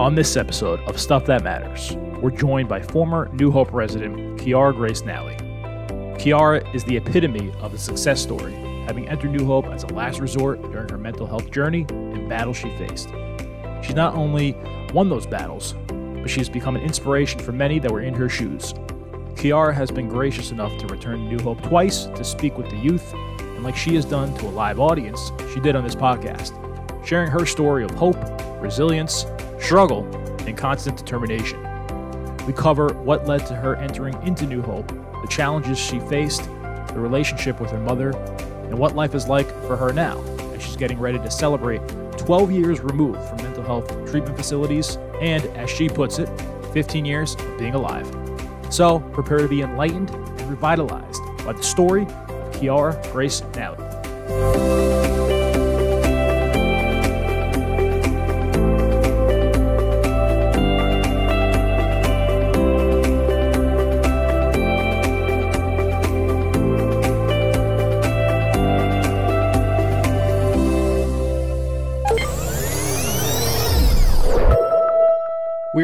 On this episode of Stuff That Matters, we're joined by former New Hope resident Kiara Grace Nalle. Kiara is the epitome of a success story, having entered New Hope as a last resort during her mental health journey and battles she faced. She's not only won those battles, but she has become an inspiration for many that were in her shoes. Kiara has been gracious enough to return to New Hope twice to speak with the youth, and like she has done to a live audience, she did on this podcast, sharing her story of hope, resilience, struggle, and constant determination. We cover what led to her entering into New Hope, the challenges she faced, the relationship with her mother, and what life is like for her now as she's getting ready to celebrate 12 years removed from mental health treatment facilities and, as she puts it, 15 years of being alive. So prepare to be enlightened and revitalized by the story of Kiara Grace Nalle.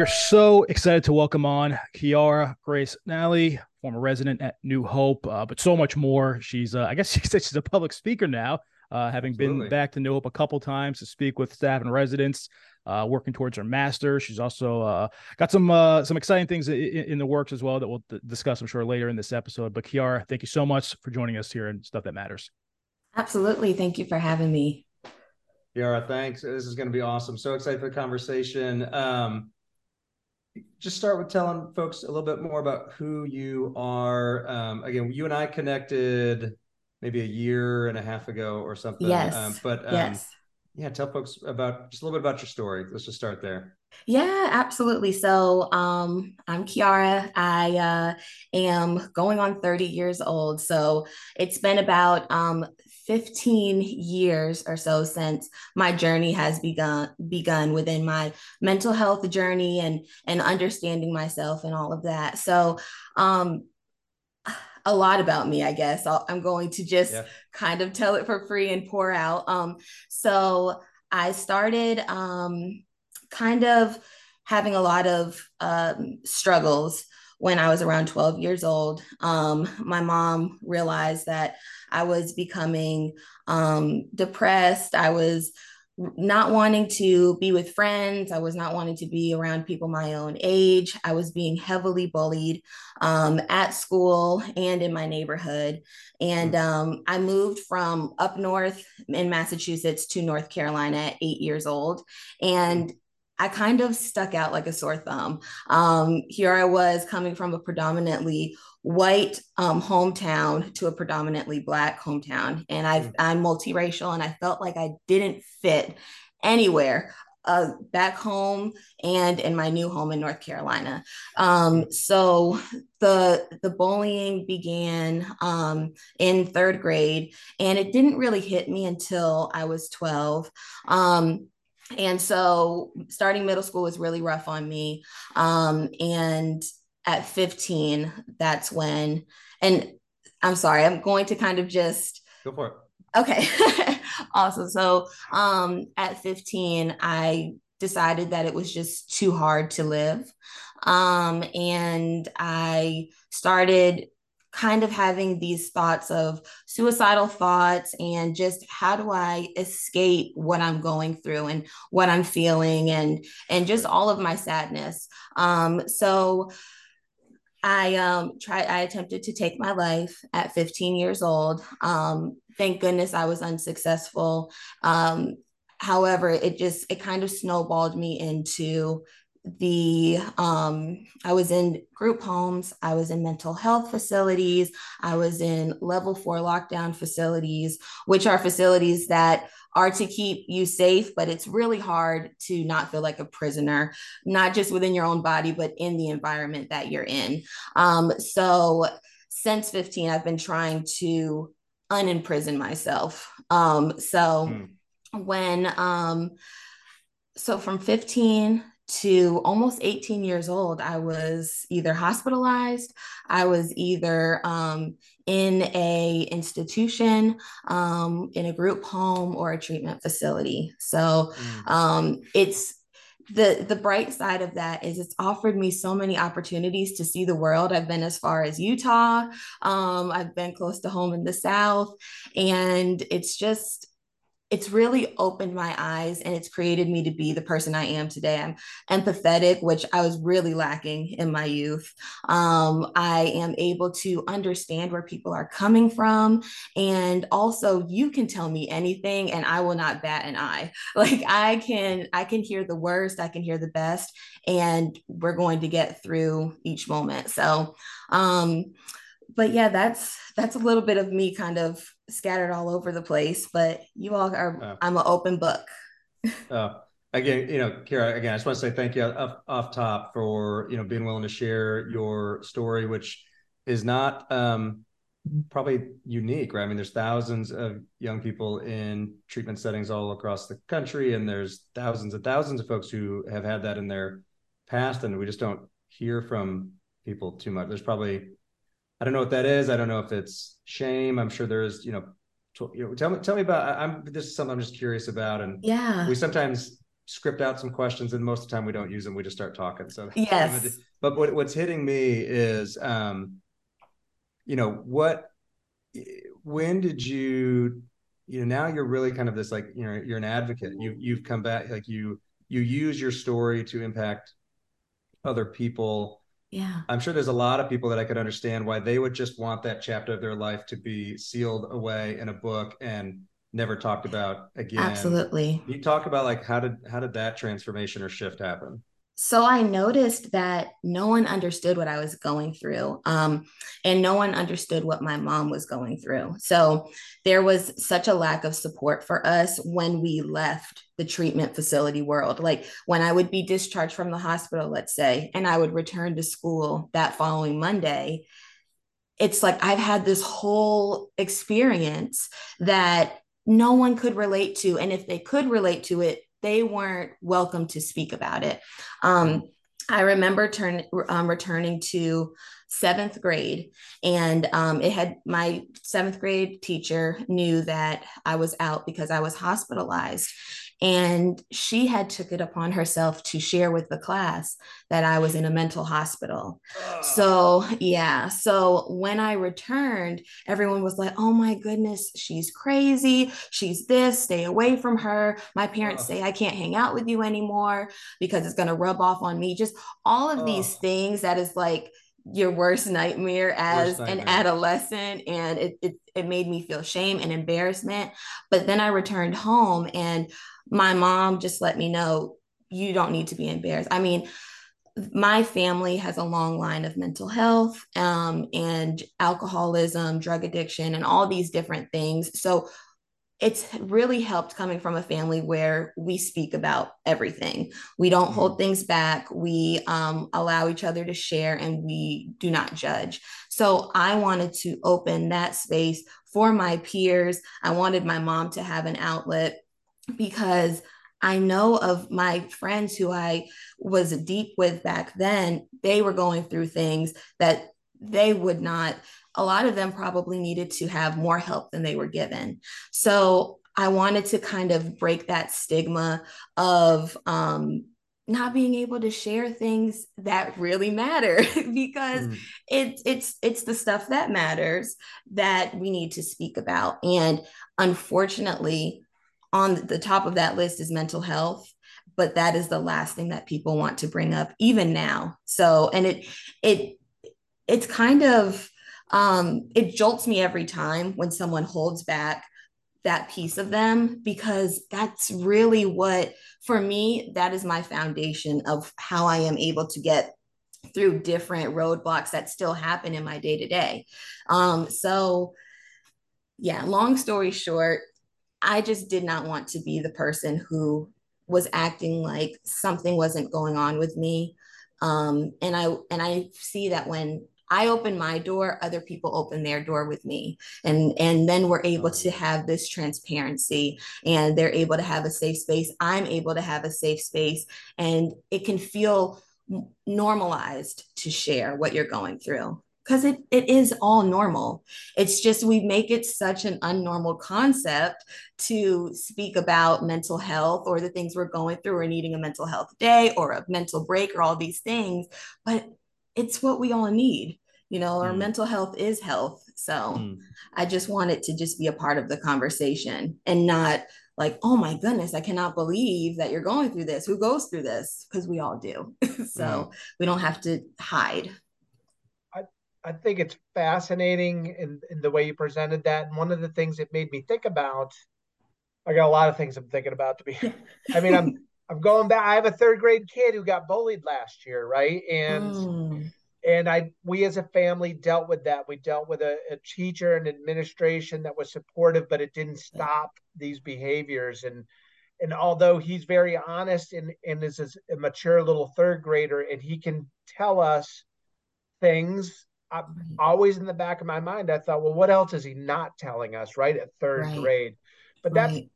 Are so excited to welcome on Kiara Grace Nalle, former resident at New Hope, uh, but so much more. She's, uh, I guess, she said she's a public speaker now, uh, having Absolutely. been back to New Hope a couple times to speak with staff and residents, uh, working towards her master. She's also uh, got some uh, some exciting things in, in, the works as well that we'll discuss, I'm sure, later in this episode. But Kiara, thank you so much for joining us here and stuff that matters. Absolutely, thank you for having me. Kiara, thanks. This is going to be awesome. So excited for the conversation. Um, just start with telling folks a little bit more about who you are. Um, again, you and I connected maybe a year and a half ago or something. Yes. Um, but um, yes. yeah, tell folks about just a little bit about your story. Let's just start there. Yeah, absolutely. So um, I'm Kiara. I uh, am going on 30 years old. So it's been about um, 15 years or so since my journey has begun begun within my mental health journey and and understanding myself and all of that. So um a lot about me, I guess. i am going to just yeah. kind of tell it for free and pour out. Um, so I started um, kind of having a lot of um, struggles when I was around 12 years old. Um, my mom realized that I was becoming um, depressed. I was not wanting to be with friends. I was not wanting to be around people my own age. I was being heavily bullied um, at school and in my neighborhood. And mm. um, I moved from up north in Massachusetts to North Carolina at eight years old. And I kind of stuck out like a sore thumb. Um, here I was coming from a predominantly white um, hometown to a predominantly black hometown, and I, i'm multiracial, and I felt like I didn't fit anywhere. Uh, back home and in my new home in North Carolina. Um, so the the bullying began um, in third grade, and it didn't really hit me until I was 12. Um, and so starting middle school was really rough on me. Um, and at 15, that's when, and I'm sorry, I'm going to kind of just go for it. Okay. awesome. So um, at 15, I decided that it was just too hard to live. Um, and I started kind of having these thoughts of suicidal thoughts and just how do I escape what I'm going through and what I'm feeling and and just all of my sadness. Um, so I um, tried. I attempted to take my life at 15 years old. Um, thank goodness I was unsuccessful. Um, however, it just it kind of snowballed me into the um, i was in group homes i was in mental health facilities i was in level four lockdown facilities which are facilities that are to keep you safe but it's really hard to not feel like a prisoner not just within your own body but in the environment that you're in um, so since 15 i've been trying to unimprison myself um, so mm. when um, so from 15 to almost 18 years old, I was either hospitalized, I was either um, in a institution, um, in a group home, or a treatment facility. So mm. um, it's the the bright side of that is it's offered me so many opportunities to see the world i've been as far as utah um, i've been close to home in the south and it's just it's really opened my eyes and it's created me to be the person I am today. I'm empathetic, which I was really lacking in my youth. Um, I am able to understand where people are coming from. And also you can tell me anything and I will not bat an eye. Like I can, I can hear the worst, I can hear the best, and we're going to get through each moment. So um, but yeah, that's that's a little bit of me kind of scattered all over the place. But you all are uh, I'm an open book. uh, again, you know, Kara, again, I just want to say thank you off, off top for you know being willing to share your story, which is not um, probably unique, right? I mean, there's thousands of young people in treatment settings all across the country, and there's thousands and thousands of folks who have had that in their past, and we just don't hear from people too much. There's probably I don't know what that is. I don't know if it's shame. I'm sure there's, you know, you know tell me, tell me about, I'm, this is something I'm just curious about. And yeah, we sometimes script out some questions and most of the time we don't use them. We just start talking. So, yes. But what, what's hitting me is, um, you know, what, when did you, you know, now you're really kind of this, like, you know, you're an advocate. You, you've come back, like you, you use your story to impact other people yeah. I'm sure there's a lot of people that i could understand why they would just want that chapter of their life to be sealed away in a book and never talked about again. Absolutely. You talk about like how did how did that transformation or shift happen so I noticed that no one understood what I was going through, um, and no one understood what my mom was going through. So there was such a lack of support for us when we left the treatment facility world. Like when I would be discharged from the hospital, let's say, and I would return to school that following Monday. It's like I've had this whole experience that no one could relate to. And if they could relate to it, they weren't welcome to speak about it. Um, I remember turn, um, returning to seventh grade, and um, it had my seventh grade teacher knew that I was out because I was hospitalized, and she had took it upon herself to share with the class that i was in a mental hospital. So yeah. So when i returned everyone was like oh my goodness she's crazy. She's this. Stay away from her. My parents say i can't hang out with you anymore because it's going to rub off on me. Just all of these things that is like your worst nightmare as worst nightmare. an adolescent and it, it it made me feel shame and embarrassment but then i returned home and my mom just let me know you don't need to be embarrassed. I mean, my family has a long line of mental health um, and alcoholism, drug addiction, and all these different things. So it's really helped coming from a family where we speak about everything. We don't hold mm-hmm. things back. We um, allow each other to share and we do not judge. So I wanted to open that space for my peers. I wanted my mom to have an outlet because I know of my friends who I was deep with back then, they were going through things that they would not, a lot of them probably needed to have more help than they were given. So I wanted to kind of break that stigma of, um, not being able to share things that really matter because mm. it's it's it's the stuff that matters that we need to speak about and unfortunately on the top of that list is mental health but that is the last thing that people want to bring up even now so and it it it's kind of um it jolts me every time when someone holds back that piece of them because that's really what for me that is my foundation of how i am able to get through different roadblocks that still happen in my day to day um so yeah long story short I just did not want to be the person who was acting like something wasn't going on with me. Um, and I and I see that when I open my door, other people open their door with me. And, and then we're able to have this transparency and they're able to have a safe space. I'm able to have a safe space and it can feel normalized to share what you're going through because it, it is all normal. It's just we make it such an unnormal concept to speak about mental health or the things we're going through or needing a mental health day or a mental break or all these things. But it's what we all need. You know, our mm. mental health is health. So mm. I just want it to just be a part of the conversation and not like, oh my goodness, I cannot believe that you're going through this. Who goes through this? Because we all do. so mm. we don't have to hide. I, I think it's fascinating in, in the way you presented that. And one of the things it made me think about, I got a lot of things I'm thinking about to be, I mean, I'm, I'm going back. I have a third grade kid who got bullied last year, right? And mm and I we as a family dealt with that. We dealt with a, a, teacher and administration that was supportive, but it didn't stop these behaviors. And and although he's very honest and, and is a mature little third grader and he can tell us things I'm always in the back of my mind i thought well what else is he not telling us right at third right. grade but that's right.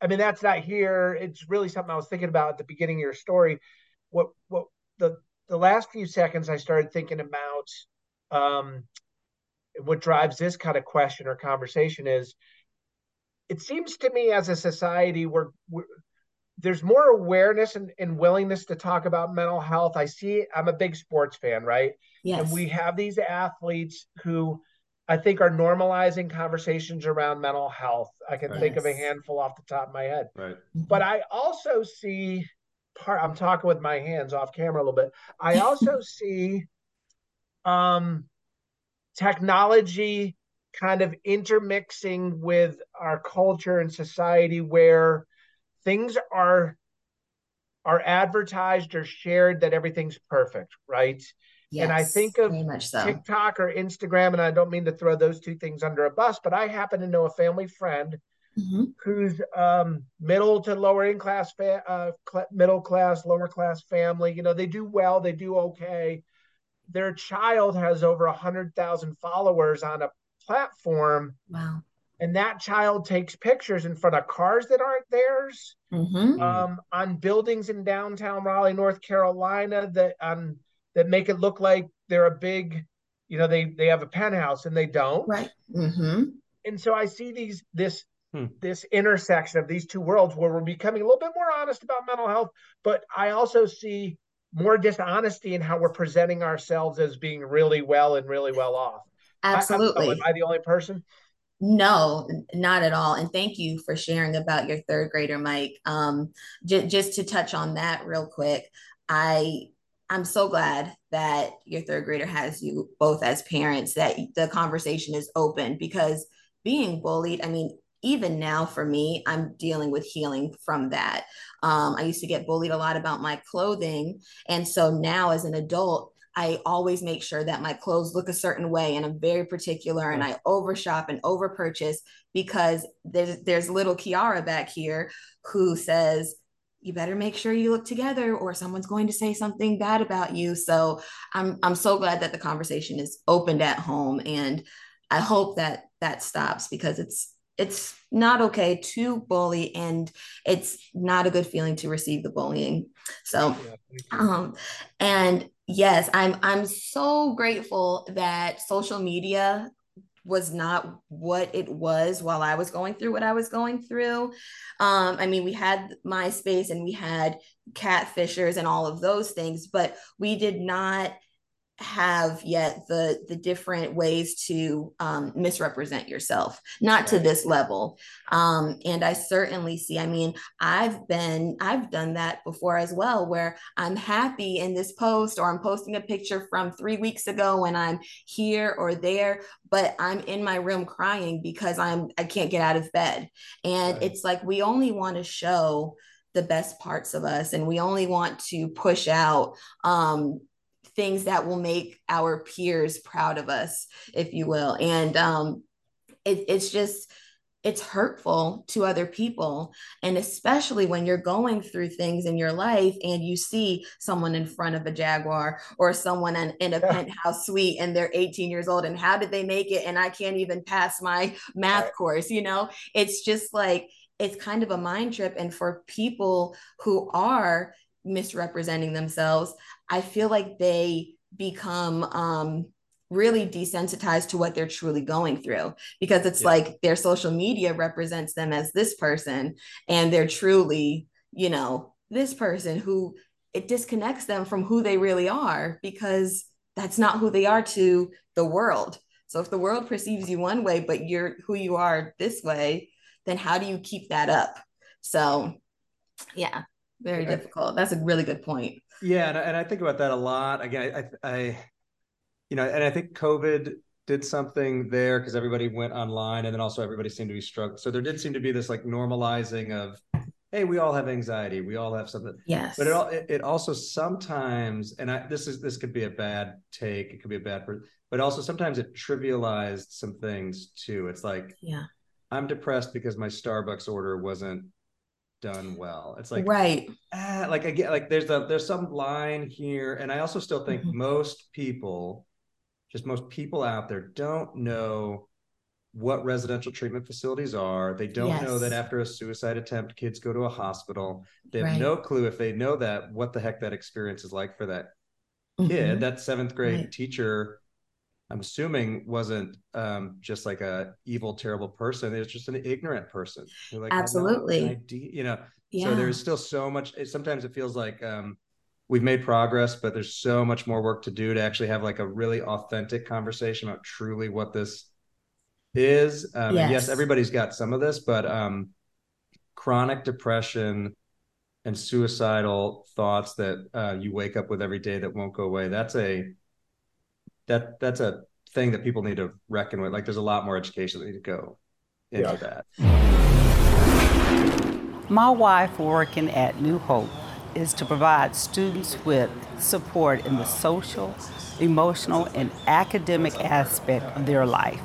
I mean that's not here it's really something i was thinking about at the beginning of your story what what the the last few seconds, I started thinking about um, what drives this kind of question or conversation is it seems to me as a society we're, we're there's more awareness and, and, willingness to talk about mental health. I see I'm a big sports fan, right? Yes. And we have these athletes who I think are normalizing conversations around mental health. I can think of a handful off the top of my head. Right. But I also see part i'm talking with my hands off camera a little bit i also see um technology kind of intermixing with our culture and society where things are are advertised or shared that everything's perfect right yes, and i think of so. tiktok or instagram and i don't mean to throw those two things under a bus but i happen to know a family friend mm-hmm. who's um, middle to lower in class, fa- uh, cl- middle class, lower class family. You know, they do well, they do okay. Their child has over a hundred thousand followers on a platform. Wow. And that child takes pictures in front of cars that aren't theirs, mm-hmm. um, on buildings in downtown Raleigh, North Carolina, that um, that make it look like they're a big, you know, they they have a penthouse and they don't. Right. Mm-hmm. And so I see these this hmm. this intersection of these two worlds where we're becoming a little bit more honest about mental health, but I also see more dishonesty in how we're presenting ourselves as being really well and really well off. Absolutely. I, am I the only person? No, not at all. And thank you for sharing about your third grader, Mike. Um, j- just to touch on that real quick, I I'm so glad that your third grader has you both as parents, that the conversation is open because being bullied, I mean, even now for me, I'm dealing with healing from that. Um, I used to get bullied a lot about my clothing. And so now as an adult, I always make sure that my clothes look a certain way and I'm very particular and I overshop and over purchase because there's there's little Kiara back here who says you better make sure you look together or someone's going to say something bad about you. So I'm I'm so glad that the conversation is opened at home and I hope that that stops because it's it's not okay to bully and it's not a good feeling to receive the bullying so um and yes i'm i'm so grateful that social media was not what it was while I was going through what I was going through. Um, I mean, we had MySpace and we had catfishers and all of those things, but we did not have yet the the different ways to um, misrepresent yourself not right. to this level um, and i certainly see i mean i've been i've done that before as well where i'm happy in this post or i'm posting a picture from three weeks ago when i'm here or there but i'm in my room crying because i'm i can't get out of bed and right. it's like we only want to show the best parts of us and we only want to push out um, things that will make our peers proud of us, if you will. And um, it, it's just, it's hurtful to other people. And especially when you're going through things in your life and you see someone in front of a Jaguar or someone in, in a yeah. penthouse suite and they're 18 years old and how did they make it? And I can't even pass my math right. course, you know? It's just like, it's kind of a mind trip. And for people who are misrepresenting themselves, I feel like they become um, really desensitized to what they're truly going through because it's yeah. like their social media represents them as this person and they're truly you know this person who it disconnects them from who they really are because that's not who they are to the world. So if the world perceives you one way but you're who you are this way then how do you keep that up? So yeah very difficult that's a really good point yeah and I, and I think about that a lot again I, I you know, and I think COVID did something there because everybody went online and then also everybody seemed to be struggling. So there did seem to be this like normalizing of, hey, we all have anxiety, we all have something. Yes. But it it also sometimes, and I this is this could be a bad take, it could be a bad, but also sometimes it trivialized some things too. It's like, yeah, I'm depressed because my Starbucks order wasn't done well. It's like right, ah, like again, like there's a there's some line here, and I also still think mm-hmm. most people just most people out there don't know what residential treatment facilities are. They don't yes. know that after a suicide attempt, kids go to a hospital. They have right. no clue if they know that what the heck that experience is like for that mm-hmm. kid. That seventh grade right. teacher, I'm assuming, wasn't um, just like a evil, terrible person. It was just an ignorant person. Like, Absolutely. You know, yeah. so there's still so much. Sometimes it feels like um, we've made progress, but there's so much more work to do to actually have like a really authentic conversation about truly what this is. Um, yes. yes, everybody's got some of this, but um, chronic depression and suicidal thoughts that uh, you wake up with every day that won't go away. That's a that that's a thing that people need to reckon with. Like, there's a lot more education that need to go into yeah. that. My wife working at New Hope is to provide students with support in the social, emotional, and academic aspect of their life.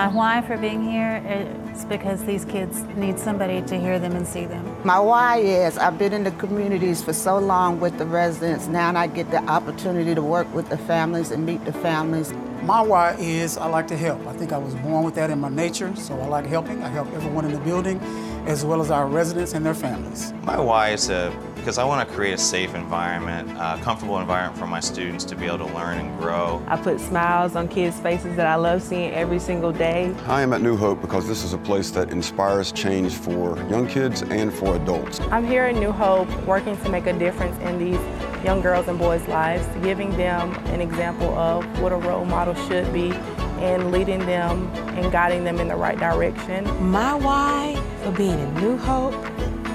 My why for being here is because these kids need somebody to hear them and see them. My why is I've been in the communities for so long with the residents. Now I get the opportunity to work with the families and meet the families. My why is I like to help. I think I was born with that in my nature, so I like helping. I help everyone in the building, as well as our residents and their families. My why is to because I want to create a safe environment, a comfortable environment for my students to be able to learn and grow. I put smiles on kids' faces that I love seeing every single day. I am at New Hope because this is a place that inspires change for young kids and for adults. I'm here at New Hope working to make a difference in these young girls and boys' lives, giving them an example of what a role model should be and leading them and guiding them in the right direction. My why for being in New Hope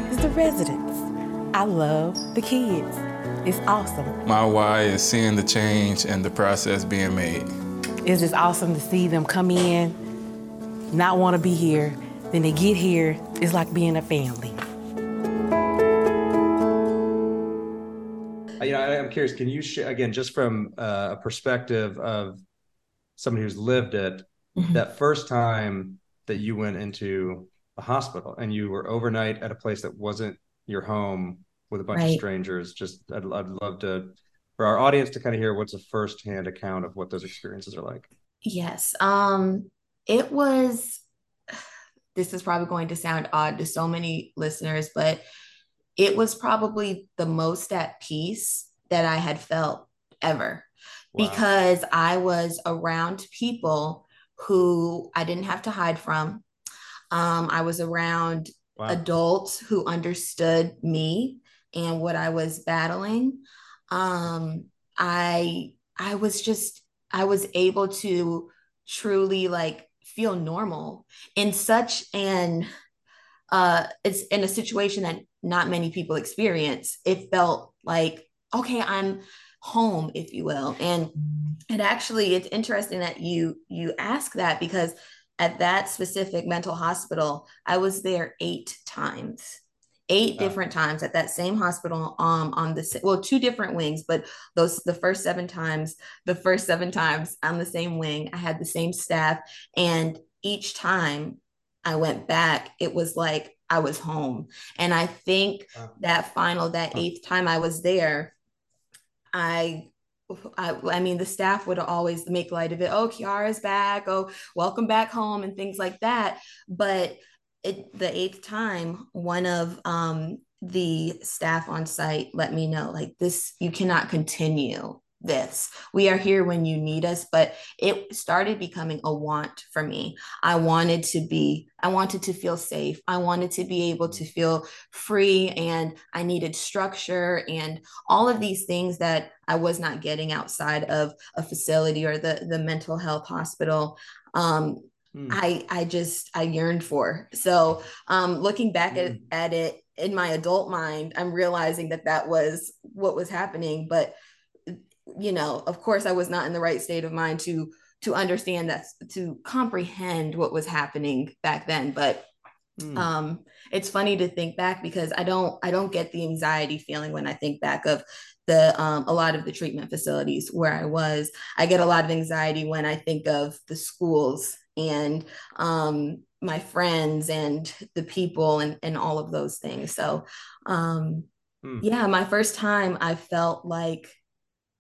is the residents. I love the kids. It's awesome. My why is seeing the change and the process being made. It's just awesome to see them come in, not want to be here. Then they get here, it's like being a family. You know, I, am curious. Can you share again, just from uh, a perspective of somebody who's lived it, mm-hmm. that first time that you went into a hospital and you were overnight at a place that wasn't your home with a bunch right. of strangers? Just, I'd, I'd love to for our audience to kind of hear what's a firsthand account of what those experiences are like. Yes, um, it was. This is probably going to sound odd to so many listeners, but it was probably the most at peace that I had felt ever wow. because I was around people who I didn't have to hide from. Um, I was around wow. adults who understood me and what I was battling. Um, I I was just I was able to truly like feel normal in such an uh it's in a situation that not many people experience, it felt like, okay, I'm home, if you will. And it actually, it's interesting that you you ask that because at that specific mental hospital, I was there eight times eight different times at that same hospital um on the well two different wings but those the first seven times the first seven times on the same wing i had the same staff and each time i went back it was like I was home. And I think that final, that eighth time I was there, I I, I, mean, the staff would always make light of it. Oh, Kiara's back. Oh, welcome back home, and things like that. But it, the eighth time, one of um, the staff on site let me know like this you cannot continue this. We are here when you need us, but it started becoming a want for me. I wanted to be, I wanted to feel safe. I wanted to be able to feel free and I needed structure and all of these things that I was not getting outside of a facility or the the mental health hospital. Um, mm. I I just I yearned for. So um, looking back mm. at, at it in my adult mind, I'm realizing that that was what was happening, but you know, of course, I was not in the right state of mind to to understand that to comprehend what was happening back then. But mm. um, it's funny to think back because I don't I don't get the anxiety feeling when I think back of the um, a lot of the treatment facilities where I was. I get a lot of anxiety when I think of the schools and um, my friends and the people and, and all of those things. So, um, mm. yeah, my first time I felt like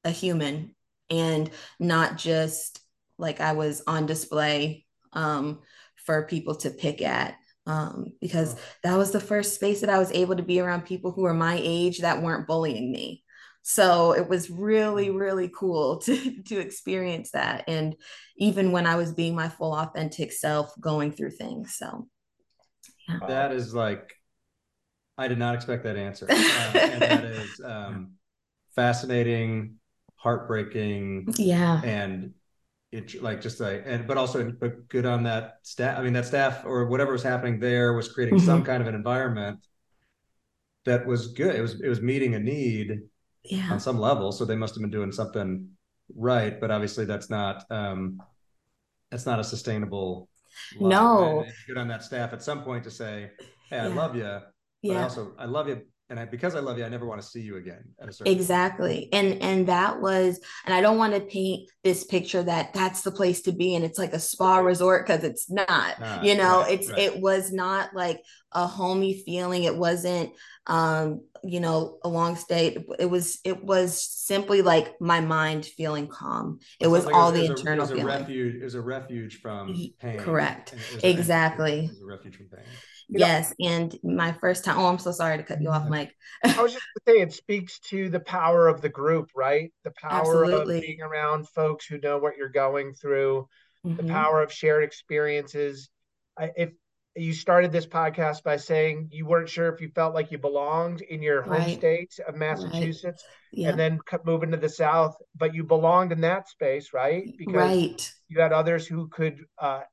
a human and not just like I was on display um, for people to pick at. Um, because that was the first space that I was able to be around people who were my age that weren't bullying me. So it was really, mm. really cool to, to experience that. And even when I was being my full authentic self going through things. So yeah. that is like, I did not expect that answer. Uh, and that is um, fascinating heartbreaking. Yeah. And it like just like and but also but good on that staff. I mean that staff or whatever was happening there was creating mm-hmm. some kind of an environment that was good. It was it was meeting a need yeah. on some level. So they must have been doing something right. But obviously that's not um that's not a sustainable no good on that staff at some point to say, Hey, I love you. yeah. I also I love you and I, because I love you, I never want to see you again. exactly, and and that was, and I don't want to paint this picture that that's the place to be, and it's like a spa resort because it's not. you know, right, it's right. it was not like a homey feeling. It wasn't, um, you know, a long stay. It was it was simply like my mind feeling calm. It, was like all the internal. A, it was a refuge. It was a refuge from pain. Correct. Exactly. It was a refuge from pain yes. Know, and my first time, oh, I'm so sorry to cut you off, Mike. I was just to say it speaks to the power of the group, right? The power Absolutely. of being around folks who know what you're going through, mm-hmm. the power of shared experiences. I, if you started this podcast by saying you weren't sure if you felt like you belonged in your home right. state of Massachusetts right. yeah. and then moving to the South, but you belonged in that space, right? Because right. you had others who could uh,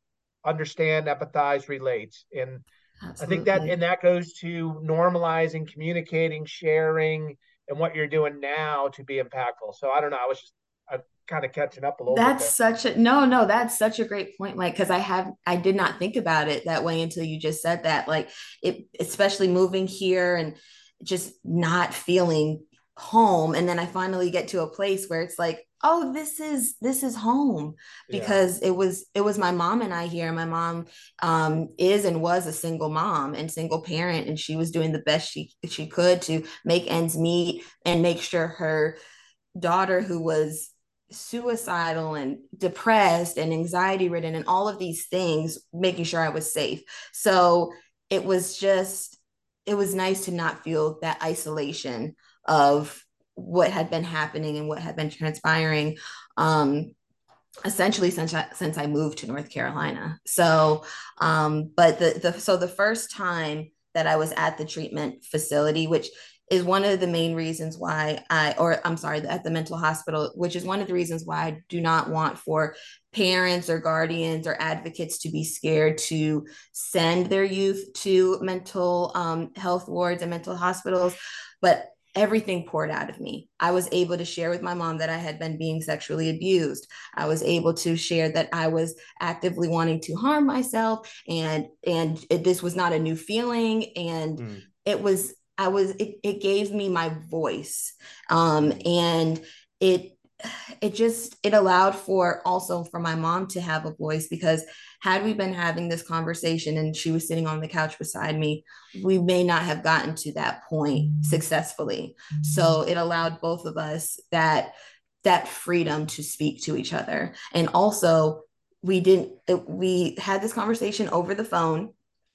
understand, empathize, relate. And Absolutely. I think that and that goes to normalizing, communicating, sharing, and what you're doing now to be impactful. So I don't know. I was just I'm kind of catching up a little. Bit. That's such a no, no. That's such a great point, Mike. Because I have I did not think about it that way until you just said that. Like it, especially moving here and just not feeling home, and then I finally get to a place where it's like oh this is this is home because yeah. it was it was my mom and i here my mom um, is and was a single mom and single parent and she was doing the best she she could to make ends meet and make sure her daughter who was suicidal and depressed and anxiety ridden and all of these things making sure i was safe so it was just it was nice to not feel that isolation of what had been happening and what had been transpiring um, essentially since I, since I moved to North Carolina. So, um, but the, the so the first time that I was at the treatment facility, which is one of the main reasons why I, or I'm sorry, at the mental hospital, which is one of the reasons why I do not want for parents or guardians or advocates to be scared to send their youth to mental um, health wards and mental hospitals. But everything poured out of me. I was able to share with my mom that I had been being sexually abused. I was able to share that I was actively wanting to harm myself and and it, this was not a new feeling and mm. it was I was it, it gave me my voice. Um and it it just it allowed for also for my mom to have a voice because had we been having this conversation and she was sitting on the couch beside me we may not have gotten to that point successfully. So it allowed both of us that that freedom to speak to each other. And also we didn't we had this conversation over the phone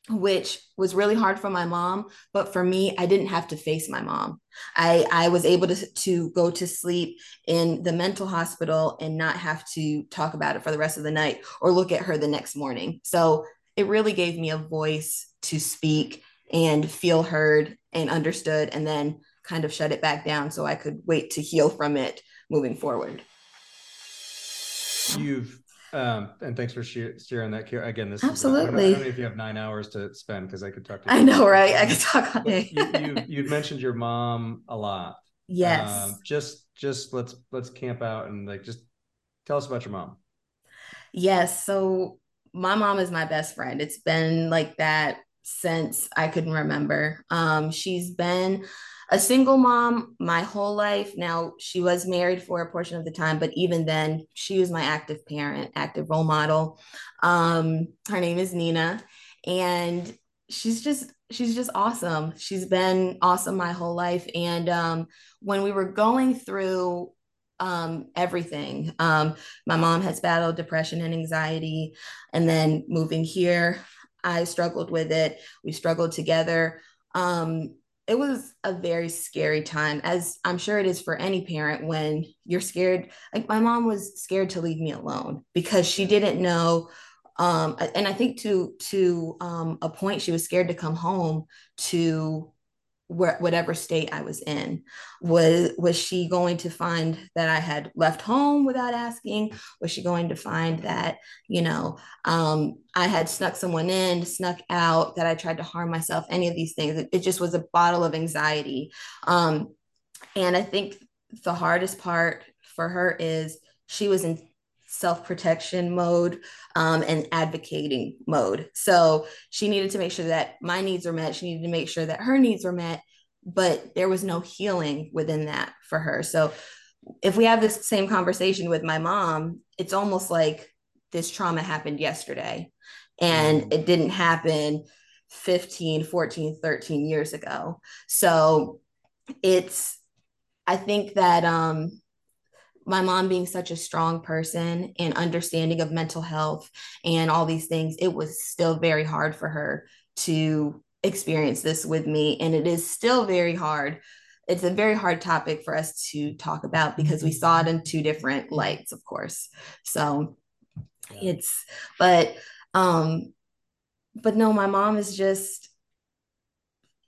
which was really hard for my mom but for me i didn't have to face my mom. I i was able to to go to sleep in the mental hospital and not have to talk about it for the rest of the night or look at her the next morning. So it really gave me a voice to speak and feel heard and understood and then kind of shut it back down so i could wait to heal from it moving forward. You've um, and thanks for sharing that. Again, this absolutely. Is, I, don't, know if you have nine hours to spend because I could talk to. You I know, right? I could talk all day. you, you, you've mentioned your mom a lot. Yes. Um, just, just let's let's camp out and like just tell us about your mom. Yes. So my mom is my best friend. It's been like that since I couldn't remember. Um, she's been a single mom my whole life. Now, she was married for a portion of the time, but even then, she was my active parent, active role model. Um, her name is Nina, and she's just she's just awesome. She's been awesome my whole life. And um, when we were going through um, everything, um, my mom has battled depression and anxiety, and then moving here, I struggled with it. We struggled together. Um, it was a very scary time as i'm sure it is for any parent when you're scared like my mom was scared to leave me alone because she didn't know um, and i think to to um, a point she was scared to come home to where, whatever state I was in. Was was she going to find that I had left home without asking? Was she going to find that you know um, I had snuck someone in, snuck out, that I tried to harm myself? Any of these things? It, it just was a bottle of anxiety. Um, and I think the hardest part for her is she was in self protection mode um, and advocating mode. So she needed to make sure that my needs were met. She needed to make sure that her needs were met, but there was no healing within that for her. So if we have this same conversation with my mom, it's almost like this trauma happened yesterday and mm. it didn't happen 15, 14, 13 years ago. So it's, I think that um, my mom being such a strong person and understanding of mental health and all these things, it was still very hard for her to experience this with me. And it is still very hard. It's a very hard topic for us to talk about because we saw it in two different lights, of course. So it's, but, um, but no, my mom is just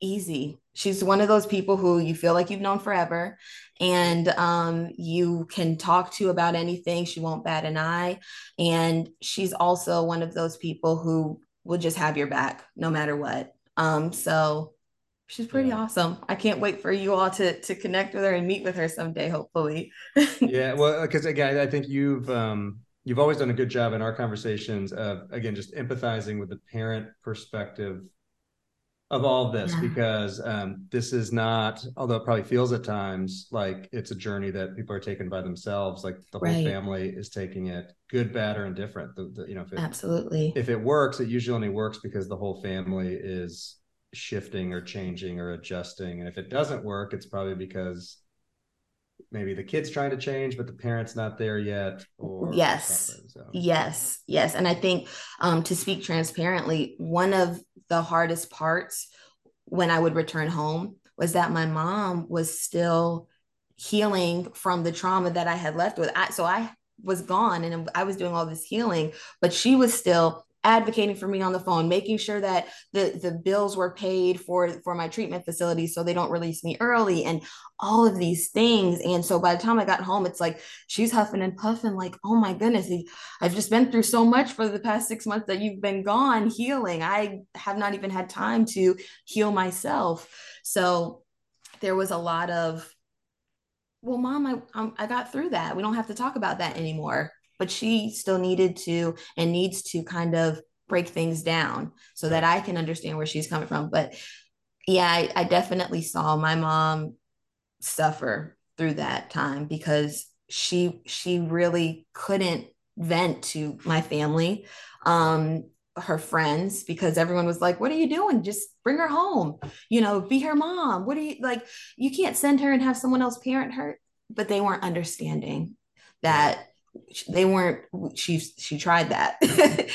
easy she's one of those people who you feel like you've known forever and um, you can talk to about anything. She won't bat an eye. And she's also one of those people who will just have your back no matter what. Um, so she's pretty yeah. awesome. I can't wait for you all to to connect with her and meet with her someday hopefully. Yeah well because again i think you've um you've always done a good job in our conversations of again just empathizing with the parent perspective of all this yeah. because um, this is not, although it probably feels at times like it's a journey that people are taking by themselves. Like the whole right. family is taking it, good, bad, or indifferent. The, the, you know, if it, absolutely, if it works, it usually only works because the whole family is shifting or changing or adjusting. And if it doesn't work, it's probably because maybe the kid's trying to change but the parents not there yet or yes so. yes yes and i think um, to speak transparently one of the hardest parts when i would return home was that my mom was still healing from the trauma that i had left with I, so i was gone and i was doing all this healing but she was still advocating for me on the phone making sure that the the bills were paid for for my treatment facility so they don't release me early and all of these things. And so by the time i got home it's like she's huffing and puffing like oh my goodness i've just been through so much for the past six months that you've been gone healing. I have not even had time to heal myself. So there was a lot of well mom i um, i got through that. We don't have to talk about that anymore but she still needed to and needs to kind of break things down so that I can understand where she's coming from. But yeah, I, I definitely saw my mom suffer through that time because she she really couldn't vent to my family um her friends because everyone was like what are you doing? Just bring her home. You know be her mom. What do you like you can't send her and have someone else parent her. But they weren't understanding that they weren't she she tried that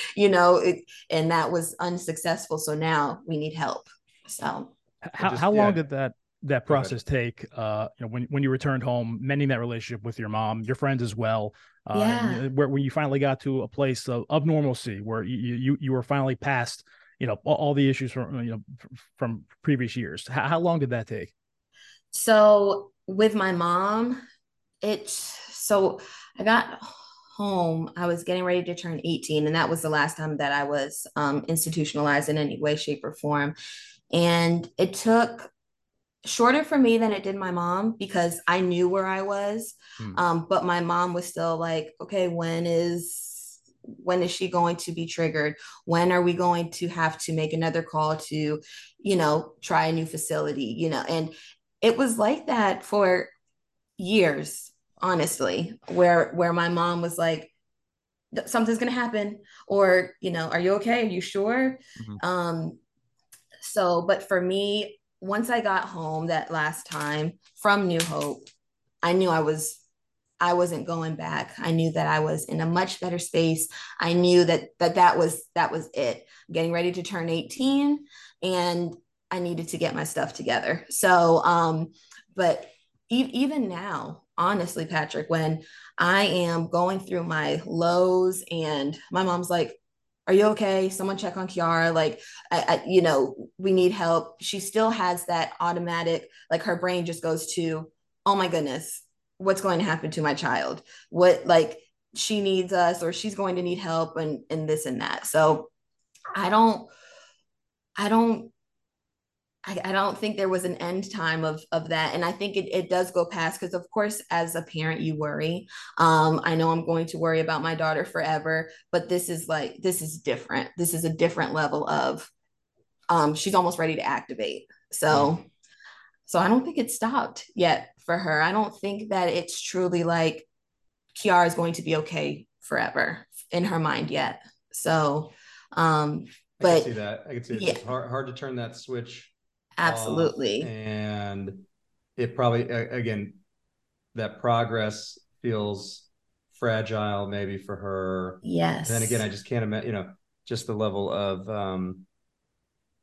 you know it, and that was unsuccessful. So now we need help. So how, just, how long yeah. did that that process take uh you know when, when you returned home mending that relationship with your mom your friends as well uh yeah. where when you finally got to a place of, of normalcy where you, you you were finally past you know all, all the issues from you know from previous years. How, how long did that take? So with my mom it's so i got home i was getting ready to turn 18 and that was the last time that i was um, institutionalized in any way shape or form and it took shorter for me than it did my mom because I knew where I was. Hmm. Um, but my mom was still like, okay, when is when is she going to be triggered? When are we going to have to make another call to, you know, try a new facility, you know? And it was like that for years, honestly, where where my mom was like, something's gonna happen, or you know, are you okay? Are you sure? Mm-hmm. Um, so, but for me, once I got home that last time from New Hope, I knew I was I wasn't going back. I knew that I was in a much better space. I knew that that that was that was it. Getting ready to turn 18 and I needed to get my stuff together. So um but e- even now, honestly Patrick, when I am going through my lows and my mom's like, are you okay? Someone check on Kiara. Like, I, I, you know, we need help. She still has that automatic, like her brain just goes to, oh my goodness, what's going to happen to my child? What, like, she needs us or she's going to need help and, and this and that. So I don't, I don't I, I, don't think there was an end time of of that. And i think it, it does go past because of course as a parent you worry. Um i know i'm going to worry about my daughter forever but this is like this is different. This is a different level of um she's almost ready to activate. So yeah. so i don't think it stopped yet for her. I don't think that it's truly like kiara is going to be okay forever in her mind yet. So um but I can see that. I can see it. Yeah. It's hard, hard to turn that switch Absolutely. and it probably, again, that progress feels fragile maybe for her. Yes. And then again, I just can't imagine, you know, just the level of, um,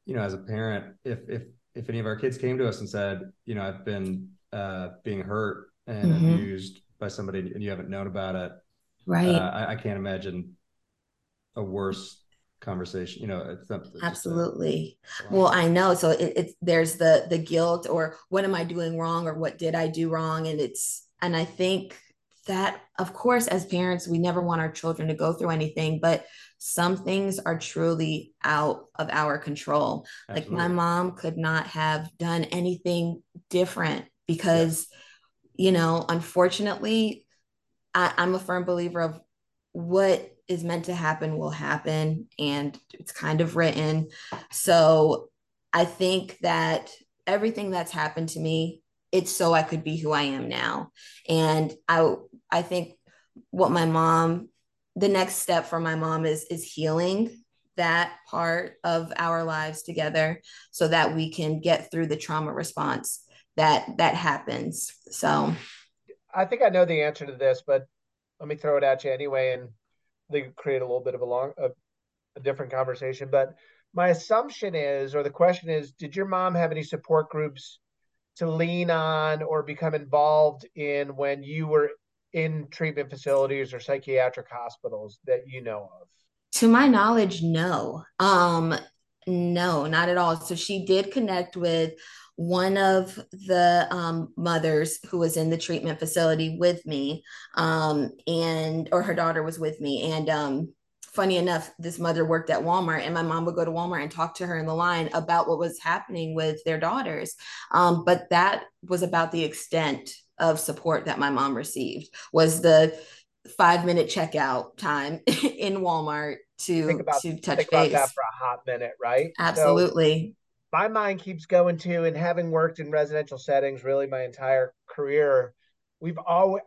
you know, as a parent, if, if, if any of our kids came to us and said, you know, I've been uh, being hurt and mm-hmm. abused by somebody and you haven't known about it, right? Uh, I, I, can't imagine a worse conversation you know it's it's absolutely. a, well i know. So it, it's there's the the guilt or what am i doing wrong or what did i do wrong? And it's and i think that of course as parents we never want our children to go through anything but some things are truly out of our control. Absolutely. like my mom could not have done anything different because yeah. you know unfortunately I, i'm a firm believer of what is meant to happen will happen and it's kind of written. So I think that everything that's happened to me, it's so I could be who I am now. And I I think what my mom the next step for my mom is is healing that part of our lives together so that we can get through the trauma response that that happens. So I think I know the answer to this, but let me throw it at you anyway and they create a little bit of a long a, a different conversation but my assumption is or the question is did your mom have any support groups to lean on or become involved in when you were in treatment facilities or psychiatric hospitals that you know of? To my knowledge no. Um no not at all. So she did connect with one of the um, mothers who was in the treatment facility with me um, and or her daughter was with me. And um, funny enough this mother worked at walmart and my mom would go to walmart and talk to her in the line about what was happening with their daughters. Um, but that was about the extent of support that my mom received was the five minute checkout time in walmart to about, to touch base. for a hot minute right? Absolutely my mind keeps going to, and having worked in residential settings really my entire career, we've always,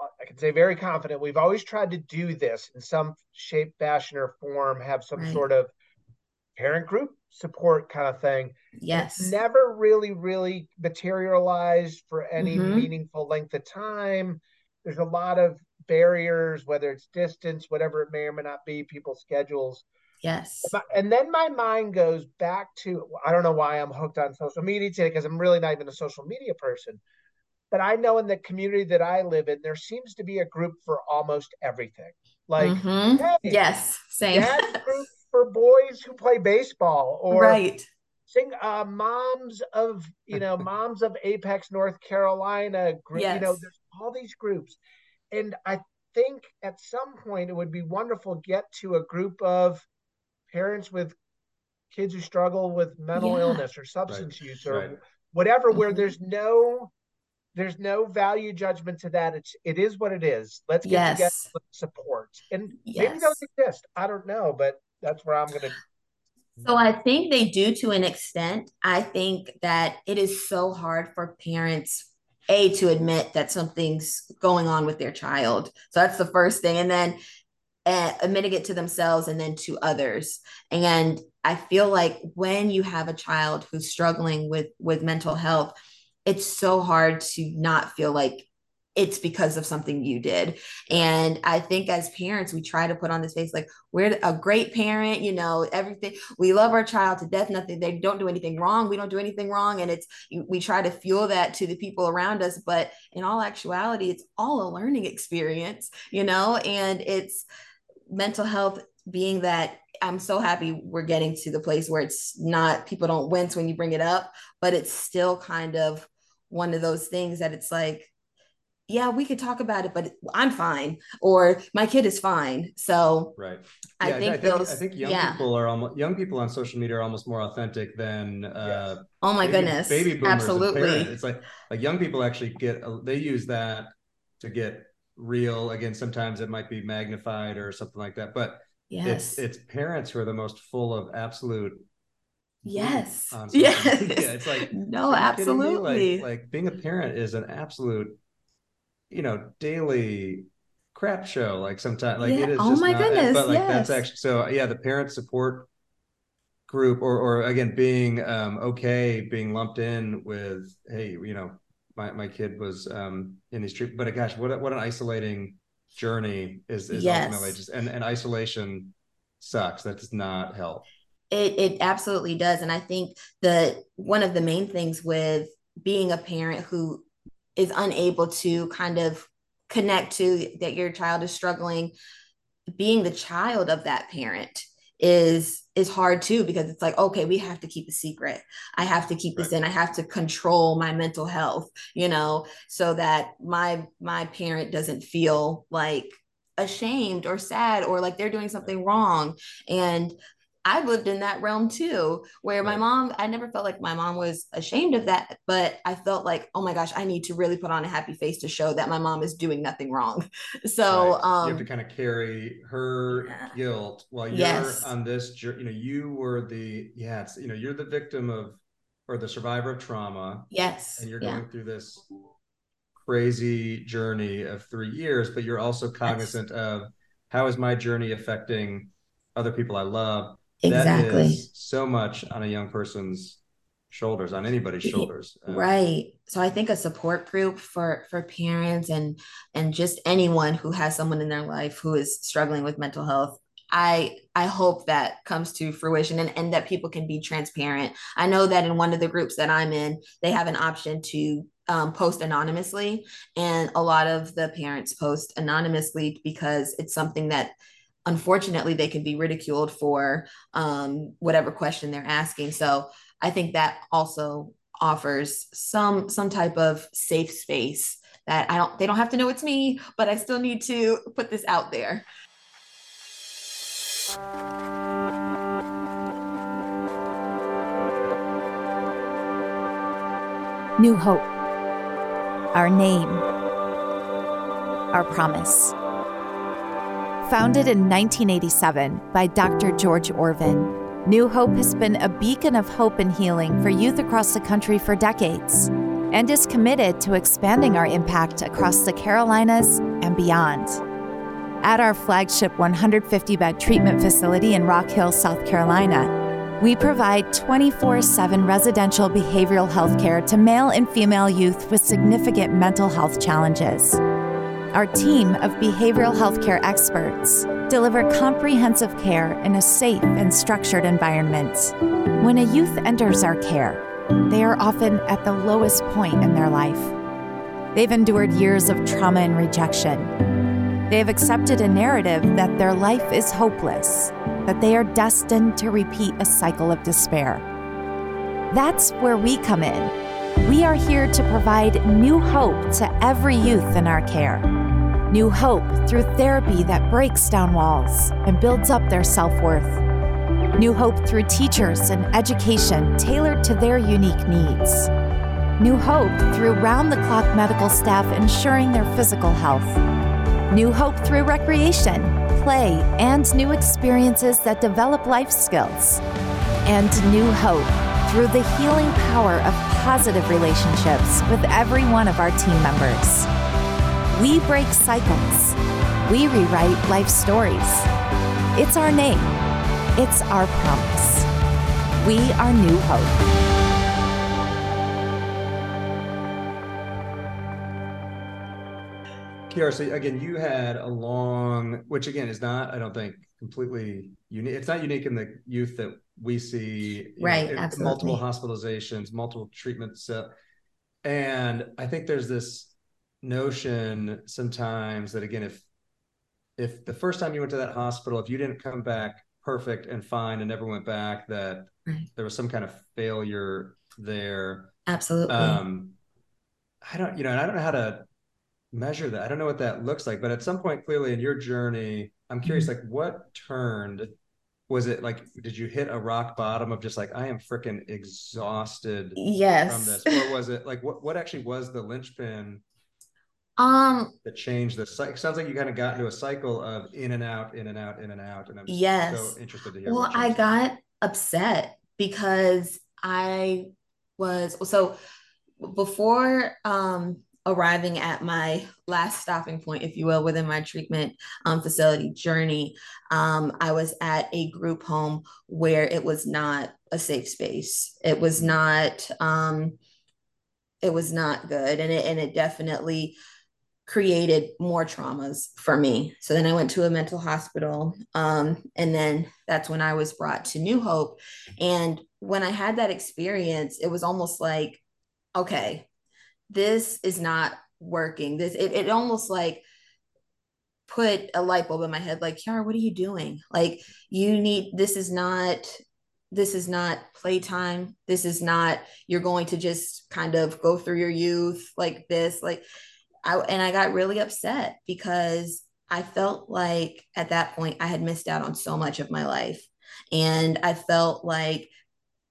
I can say very confident, we've always tried to do this in some shape, fashion, or form, have some right. sort of parent group support kind of thing. Yes. It's never really, really materialized for any mm-hmm. meaningful length of time. there's a lot of barriers, whether it's distance, whatever it may or may not be, people's schedules. Yes. And then my mind goes back to I don't know why I'm hooked on social media today because I'm really not even a social media person. But I know in the community that I live in, there seems to be a group for almost everything. Like, Mhm. hey, yes, same. group for boys who play baseball, or right. sing uh, moms of you know moms of Apex, North Carolina. Group, You know, there's all these groups, and I think at some point it would be wonderful to get to a group of parents with kids who struggle with mental Yeah. illness or substance use or right. whatever where Mhm. there's no there's no value judgment to that it's it is what it is let's get together Yes. with support and maybe those exist i don't know but that's where i'm gonna So I think they do to an extent. I think that it is so hard for parents a to admit that something's going on with their child. So that's the first thing, and then uh, admitting it to themselves and then to others. And I feel like when you have a child who's struggling with with mental health, it's so hard to not feel like it's because of something you did. And I think as parents, we try to put on this face like we're a great parent, you know, everything. We love our child to death. Nothing, they don't do anything wrong. We don't do anything wrong. And it's, we try to fuel that to the people around us. But in all actuality, it's all a learning experience, you know, and it's mental health being that I'm so happy we're getting to the place where it's not, people don't wince when you bring it up, but it's still kind of one of those things that it's like, yeah, we could talk about it, but I'm fine, or my kid is fine. So Right. I Yeah, think those, I think young yeah. people are almost young people on social media are almost more authentic than uh Oh my baby- goodness. baby boomers Absolutely. It's like like young people actually get they use that to get real. Again, sometimes it might be magnified or something like that, but Yes. it's it's parents who are the most full of absolute Yes. Yes. media. It's like No, are you kidding me? absolutely. Like, like being a parent is an absolute, you know, daily crap show. Like sometimes, like Yeah. it is. Oh just my not- goodness, But like that's yes. actually so. Yeah, the parent support group, or or again, being um okay, being lumped in with, hey, you know, my my kid was um in these treatment. But gosh, what what an isolating journey is is Yes. ultimately just and and isolation sucks. That does not help. It it absolutely does. And I think that one of the main things with being a parent who is unable to kind of connect to that your child is struggling, being the child of that parent is is hard too because it's like okay we have to keep a secret. I have to keep this in. I have to control my mental health you know so that my my parent doesn't feel like ashamed or sad or like they're doing something wrong. And I've lived in that realm too, where my mom, I never felt like my mom was ashamed of that, but I felt like, oh my gosh, I need to really put on a happy face to show that my mom is doing nothing wrong. So, Right. um, you have to kind of carry her guilt while you're Yes. on this journey. You know, you were the yeah, it's you know, you're the victim of or the survivor of trauma. Yes, and you're yeah. going through this crazy journey of three years, but you're also cognizant of how is my journey affecting other people I love. That Exactly. is so much on a young person's shoulders, on anybody's shoulders. Uh, right so i think a support group for for parents and and just anyone who has someone in their life who is struggling with mental health i i hope that comes to fruition and, and that people can be transparent i know that in one of the groups that i'm in they have an option to um, post anonymously and a lot of the parents post anonymously because it's something that unfortunately they can be ridiculed for um, whatever question they're asking so i think that also offers some some type of safe space that i don't they don't have to know it's me but i still need to put this out there New Hope. Our name. Our promise. Founded in 1987 by Dr. George Orvin, New Hope has been a beacon of hope and healing for youth across the country for decades and is committed to expanding our impact across the Carolinas and beyond. At our flagship 150 bed treatment facility in Rock Hill, South Carolina, we provide 24 7 residential behavioral health care to male and female youth with significant mental health challenges. Our team of behavioral health care experts deliver comprehensive care in a safe and structured environment. When a youth enters our care, they are often at the lowest point in their life. They've endured years of trauma and rejection. They have accepted a narrative that their life is hopeless, that they are destined to repeat a cycle of despair. That's where we come in. We are here to provide new hope to every youth in our care. New hope through therapy that breaks down walls and builds up their self worth. New hope through teachers and education tailored to their unique needs. New hope through round the clock medical staff ensuring their physical health. New hope through recreation, play, and new experiences that develop life skills. And new hope through the healing power of positive relationships with every one of our team members. We break cycles. We rewrite life stories. It's our name. It's our promise. We are New Hope. Kiara, so again, you had a long, which again is not, I don't think, completely unique. It's not unique in the youth that we see. Right, know. Multiple hospitalizations, multiple treatments. Uh, and I think there's this notion sometimes that again if if the first time you went to that hospital if you didn't come back perfect and fine and never went back that right. there was some kind of failure there absolutely um i don't you know and i don't know how to measure that i don't know what that looks like but at some point clearly in your journey i'm curious mm-hmm. like what turned was it like did you hit a rock bottom of just like i am freaking exhausted yes from this or was it like what what actually was the linchpin um, the change the cycle sounds like you kind of got into a cycle of in and out, in and out, in and out. And I'm yes. so interested to hear. Well, I got upset because I was so before um arriving at my last stopping point, if you will, within my treatment um, facility journey, um, I was at a group home where it was not a safe space. It was not, um, it was not good, and it and it definitely created more traumas for me. So then I went to a mental hospital. Um, and then that's when I was brought to New Hope. And when I had that experience, it was almost like, okay, this is not working. This it, it almost like put a light bulb in my head, like, Kiara, what are you doing? Like, you need this is not this is not playtime. This is not you're going to just kind of go through your youth like this. Like I, and I got really upset because I felt like at that point I had missed out on so much of my life. And I felt like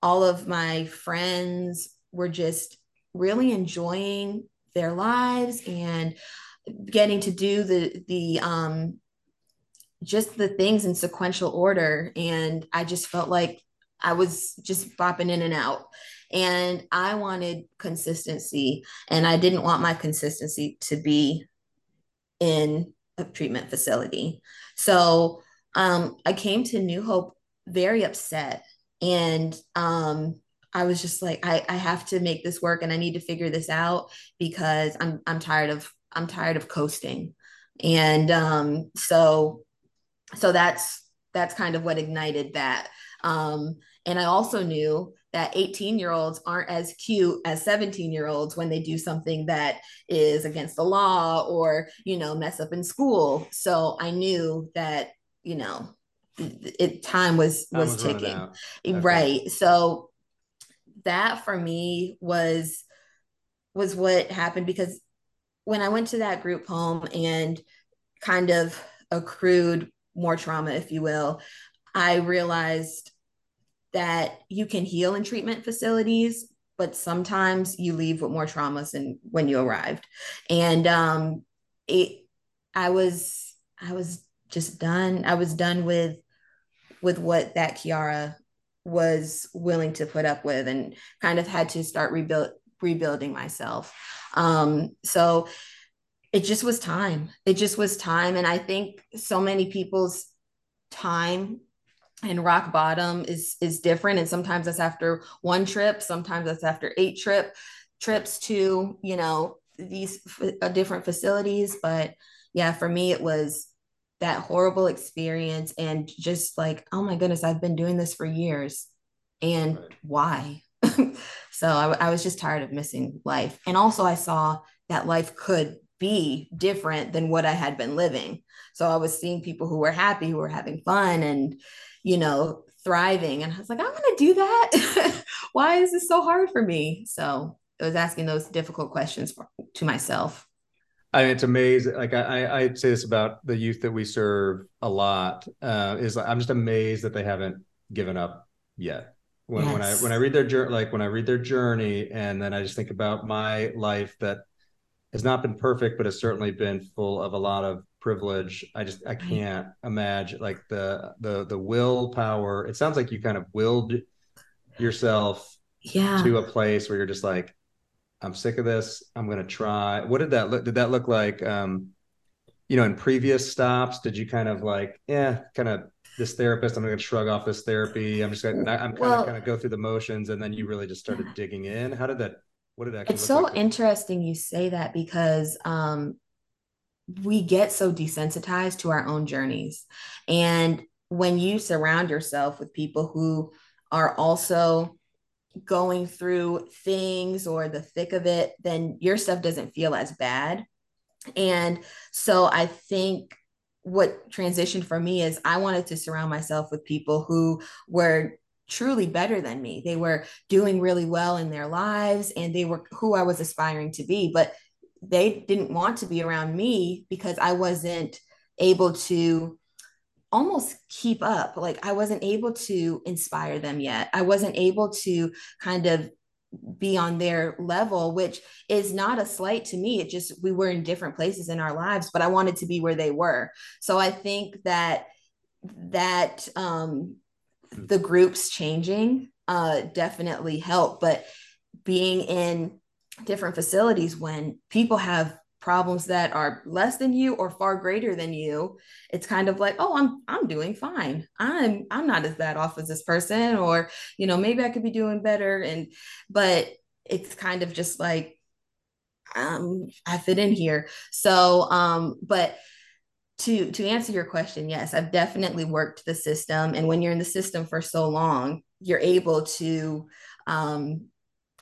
all of my friends were just really enjoying their lives and getting to do the the um just the things in sequential order and i just felt like i was just bopping in and out and I wanted consistency, and I didn't want my consistency to be in a treatment facility. So um, I came to New Hope very upset, and um, I was just like, I, I have to make this work, and I need to figure this out because I'm I'm tired of I'm tired of coasting, and um, so so that's that's kind of what ignited that. Um, and I also knew that 18 year olds aren't as cute as 17 year olds when they do something that is against the law or you know mess up in school. So i knew that you know it time was was, was ticking. okay. right. So that for me was was what happened because when i went to that group home and kind of accrued more trauma if you will i realized that you can heal in treatment facilities, but sometimes you leave with more traumas than when you arrived. And um, it, I was, I was just done. I was done with, with what that Kiara was willing to put up with, and kind of had to start rebuild, rebuilding myself. Um, so it just was time. It just was time, and I think so many people's time and rock bottom is is different and sometimes that's after one trip sometimes that's after eight trip trips to you know these uh, different facilities but yeah, for me, it was that horrible experience and just like, oh my goodness, I've been doing this for years. And right. why? so I, I was just tired of missing life. And also, I saw that life could be different than what I had been living. So I was seeing people who were happy, who were having fun and, you know, thriving. And I was like, I want to do that. Why is this so hard for me? So I was asking those difficult questions for, to myself. I mean, it's amazing. Like I, I say this about the youth that we serve a lot. Uh, is I'm just amazed that they haven't given up yet. When, yes. when I when I read their journey, like when I read their journey, and then I just think about my life that has not been perfect, but has certainly been full of a lot of privilege. I just I can't imagine like the the the willpower. It sounds like you kind of willed yourself yeah. to a place where you're just like, I'm sick of this. I'm gonna try. What did that look? Did that look like? Um, you know, in previous stops, did you kind of like, yeah, kind of this therapist? I'm gonna shrug off this therapy. I'm just gonna. I'm kind well, of kind of go through the motions, and then you really just started digging in. How did that? What did that? It's so like interesting you say that because um, we get so desensitized to our own journeys, and when you surround yourself with people who are also going through things or the thick of it, then your stuff doesn't feel as bad. And so I think what transitioned for me is I wanted to surround myself with people who were truly better than me. They were doing really well in their lives and they were who I was aspiring to be, but they didn't want to be around me because I wasn't able to almost keep up. Like I wasn't able to inspire them yet. I wasn't able to kind of be on their level, which is not a slight to me. It just, we were in different places in our lives, but I wanted to be where they were. So I think that, that, um, the groups changing, uh, definitely helped, but being in different facilities when people have problems that are less than you or far greater than you it's kind of like oh i'm i'm doing fine. I'm i'm not as bad off as this person or you know maybe i could be doing better. And but it's kind of just like um i fit in here. So um but to to answer your question yes i've definitely worked the system. And when you're in the system for so long you're able to um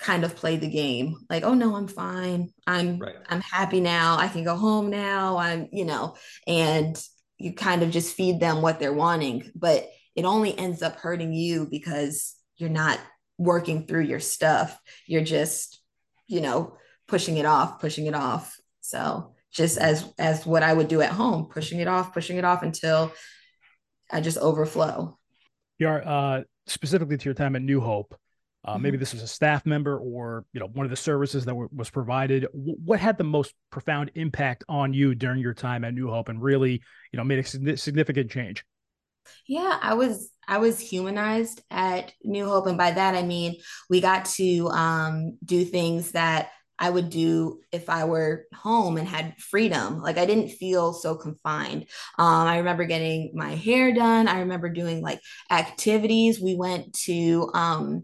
kind of play the game. Like oh no i'm fine. I'm right. i'm happy now. I can go home now. I'm you know and you kind of just feed them what they're wanting. But it only ends up hurting you because you're not working through your stuff. You're just you know pushing it off pushing it off. So just as as what i would do at home pushing it off pushing it off until i just overflow. You're uh specifically to your time at new hope uh, maybe mm-hmm. this was a staff member or you know one of the services that was provided. W- what had the most profound impact on you during your time at New Hope and really you know made a significant change? Yeah, I was I was humanized at New Hope, and by that I mean we got to um, do things that I would do if I were home and had freedom. Like I didn't feel so confined. Um, I remember getting my hair done. I remember doing like activities. We went to um,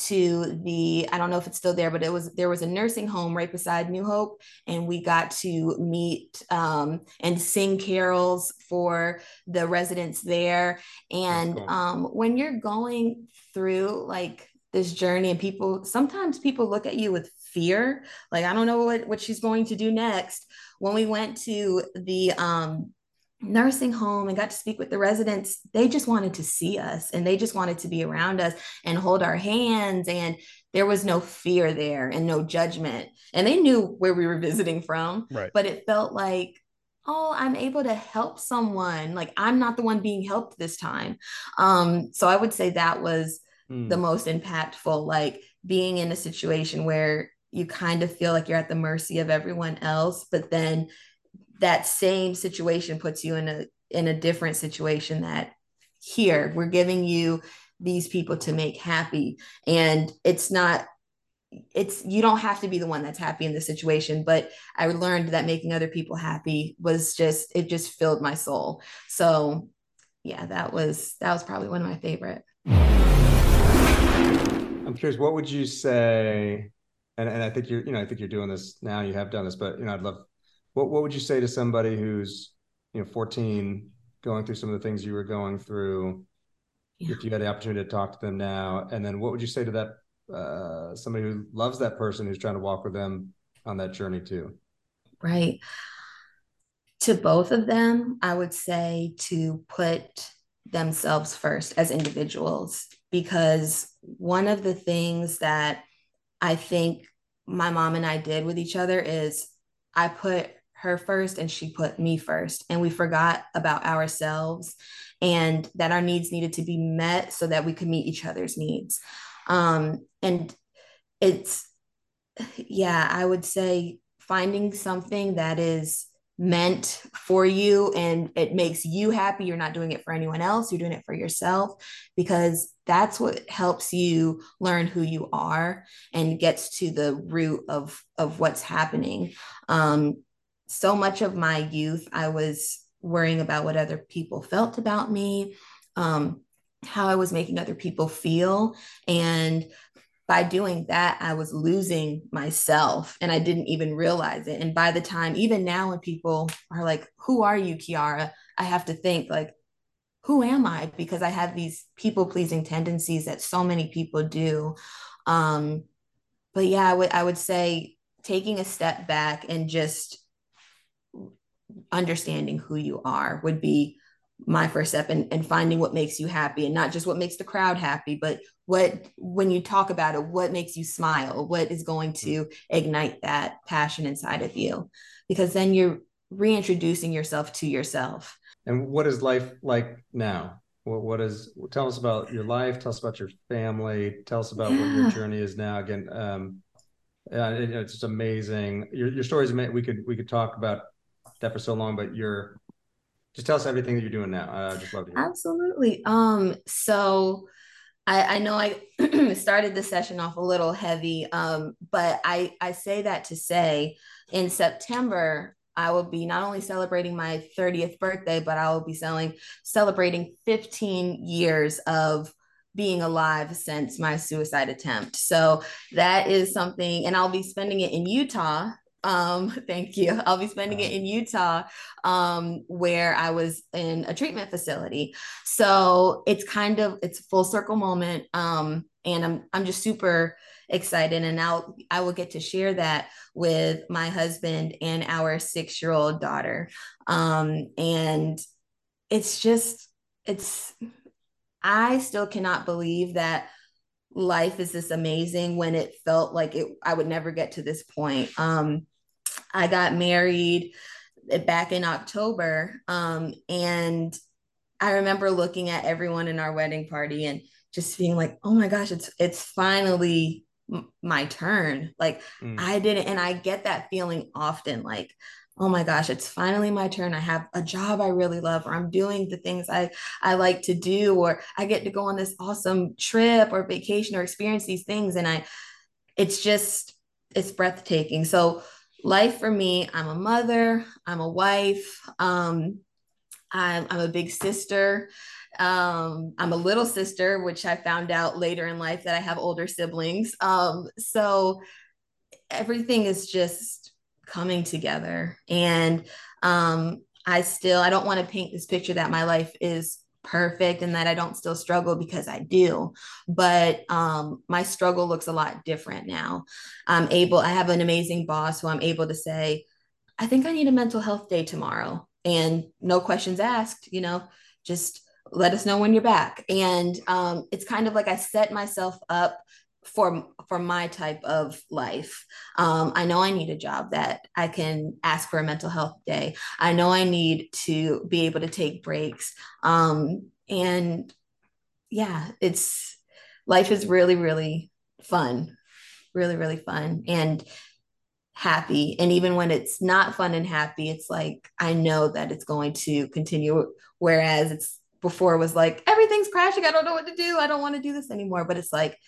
to the I don't know if it's still there, but it was there was a nursing home right beside New Hope, and we got to meet um, and sing carols for the residents there. And cool. um, when you're going through like this journey, and people sometimes people look at you with fear, like I don't know what what she's going to do next. When we went to the um, nursing home and got to speak with the residents, they just wanted to see us and they just wanted to be around us and hold our hands. And there was no fear there and no judgment. And they knew where we were visiting from, right. but it felt like, oh, I'm able to help someone. Like I'm not the one being helped this time. Um, so I would say that was mm. the most impactful, like being in a situation where you kind of feel like you're at the mercy of everyone else, but then that same situation puts you in a in a different situation that here we're giving you these people to make happy. And it's not it's you don't have to be the one that's happy in the situation but i learned that making other people happy was just it just filled my soul. So yeah that was that was probably one of my favorite. I'm curious what would you say and, and i think you're you know i think you're doing this now you have done this but you know i'd love what what would you say to somebody who's you know 14 going through some of the things you were going through? Yeah. if you had the opportunity to talk to them now and then what would you say to that uh, somebody who loves that person who's trying to walk with them on that journey too? Right. To both of them i would say to put themselves first as individuals because one of the things that i think my mom and i did with each other is i put her first and she put me first and we forgot about ourselves and that our needs needed to be met so that we could meet each other's needs. Um, and it's yeah i would say finding something that is meant for you and it makes you happy you're not doing it for anyone else you're doing it for yourself because that's what helps you learn who you are and gets to the root of of what's happening. Um, so much of my youth, I was worrying about what other people felt about me, um, how I was making other people feel. And by doing that, I was losing myself and I didn't even realize it. And by the time, even now, when people are like, Who are you, Kiara? I have to think, like, who am I? Because I have these people pleasing tendencies that so many people do. Um, but yeah, I would I would say taking a step back and just understanding who you are would be my first step and, and finding what makes you happy and not just what makes the crowd happy but what when you talk about it what makes you smile? What is going to ignite that passion inside of you? Because then you're reintroducing yourself to yourself. And what is life like now? What, what is tell us about your life. Tell us about your family. Tell us about yeah. what your journey is now. Again um yeah, it, it's just amazing. Your, your stories we could we could talk about that for so long, but you're just tell us everything that you're doing now. I just love to hear. Absolutely. Um, so I, I know I started the session off a little heavy, um, but I, I say that to say in September, I will be not only celebrating my 30th birthday, but I will be selling, celebrating 15 years of being alive since my suicide attempt. So that is something, and I'll be spending it in Utah um, thank you. I'll be spending it in Utah, um, where I was in a treatment facility. So it's kind of it's a full circle moment. Um, and I'm I'm just super excited. And now I will get to share that with my husband and our six-year-old daughter. Um, and it's just it's I still cannot believe that life is this amazing when it felt like it I would never get to this point. Um, I got married back in October. Um, and I remember looking at everyone in our wedding party and just being like, oh my gosh, it's it's finally m- my turn. Like mm. I didn't, and I get that feeling often, like, oh my gosh, it's finally my turn. I have a job I really love, or I'm doing the things I I like to do, or I get to go on this awesome trip or vacation or experience these things. And I it's just it's breathtaking. So life for me, I'm a mother, I'm a wife, um, I'm, I'm a big sister. Um, I'm a little sister, which I found out later in life that I have older siblings. Um, so everything is just coming together. And um, I still, I don't want to paint this picture that my life is perfect and that I don't still struggle because I do. But um, my struggle looks a lot different now. I'm able, I have an amazing boss who I'm able to say, I think I need a mental health day tomorrow. And no questions asked, you know, just let us know when you're back. And um, it's kind of like I set myself up for for my type of life. Um, i know i need a job that i can ask for a mental health day. I know i need to be able to take breaks. Um, and yeah it's life is really really fun really really fun and happy. And even when it's not fun and happy it's like i know that it's going to continue. Whereas it's before was like everything's crashing. I don't know what to do. I don't want to do this anymore. But it's like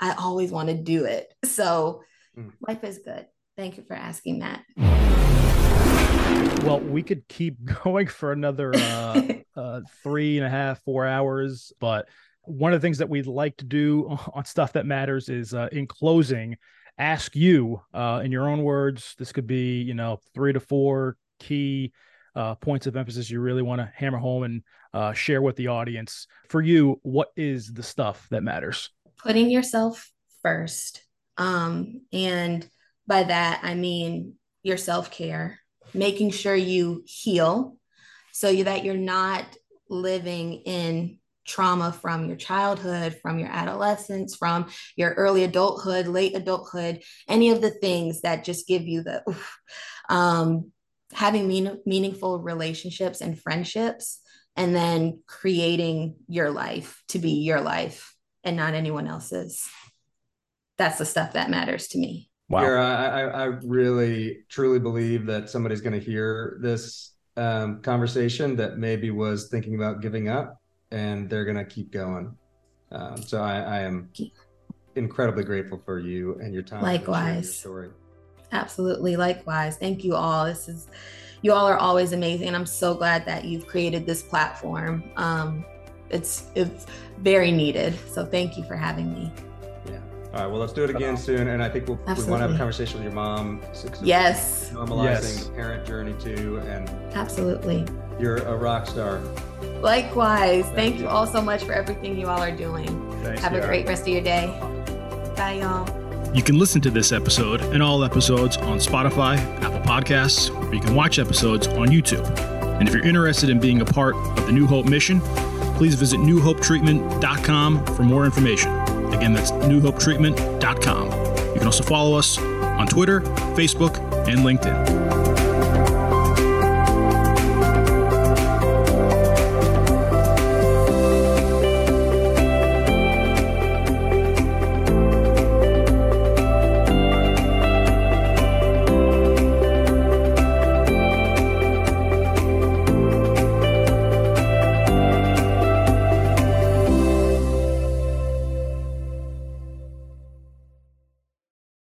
I always want to do it. So mm. life is good. Thank you for asking that. Well, we could keep going for another uh, uh, three and a half, four hours. But one of the things that we'd like to do on stuff that matters is uh, in closing, ask you, uh, in your own words, this could be, you know, three to four key uh, points of emphasis you really want to hammer home and uh, share with the audience. For you, what is the stuff that matters? Putting yourself first. Um, and by that, I mean your self care, making sure you heal so that you're not living in trauma from your childhood, from your adolescence, from your early adulthood, late adulthood, any of the things that just give you the um, having mean, meaningful relationships and friendships, and then creating your life to be your life and not anyone else's. That's the stuff that matters to me. Wow. I, I really truly believe that somebody's going to hear this um, conversation that maybe was thinking about giving up and they're going to keep going. Um, so I, I, am incredibly grateful for you and your time. Likewise. Your story. Absolutely. Likewise. Thank you all. This is, you all are always amazing. And I'm so glad that you've created this platform. Um, it's, it's very needed. So thank you for having me. Yeah. All right, well, let's do it again soon. And I think we'll, we want to have a conversation with your mom. Yes. Normalizing yes. the parent journey too. And absolutely. You're a rock star. Likewise. Thank, Thank you. you. all so much for everything you all are doing. Thanks, have a great rest of your day. Bye, y'all. You can listen to this episode and all episodes on Spotify, Apple Podcasts, or you can watch episodes on YouTube. And if you're interested in being a part of the New Hope mission, please visit newhopetreatment.com for more information. Again, that's newhopetreatment.com. You can also follow us on Twitter, Facebook, and LinkedIn.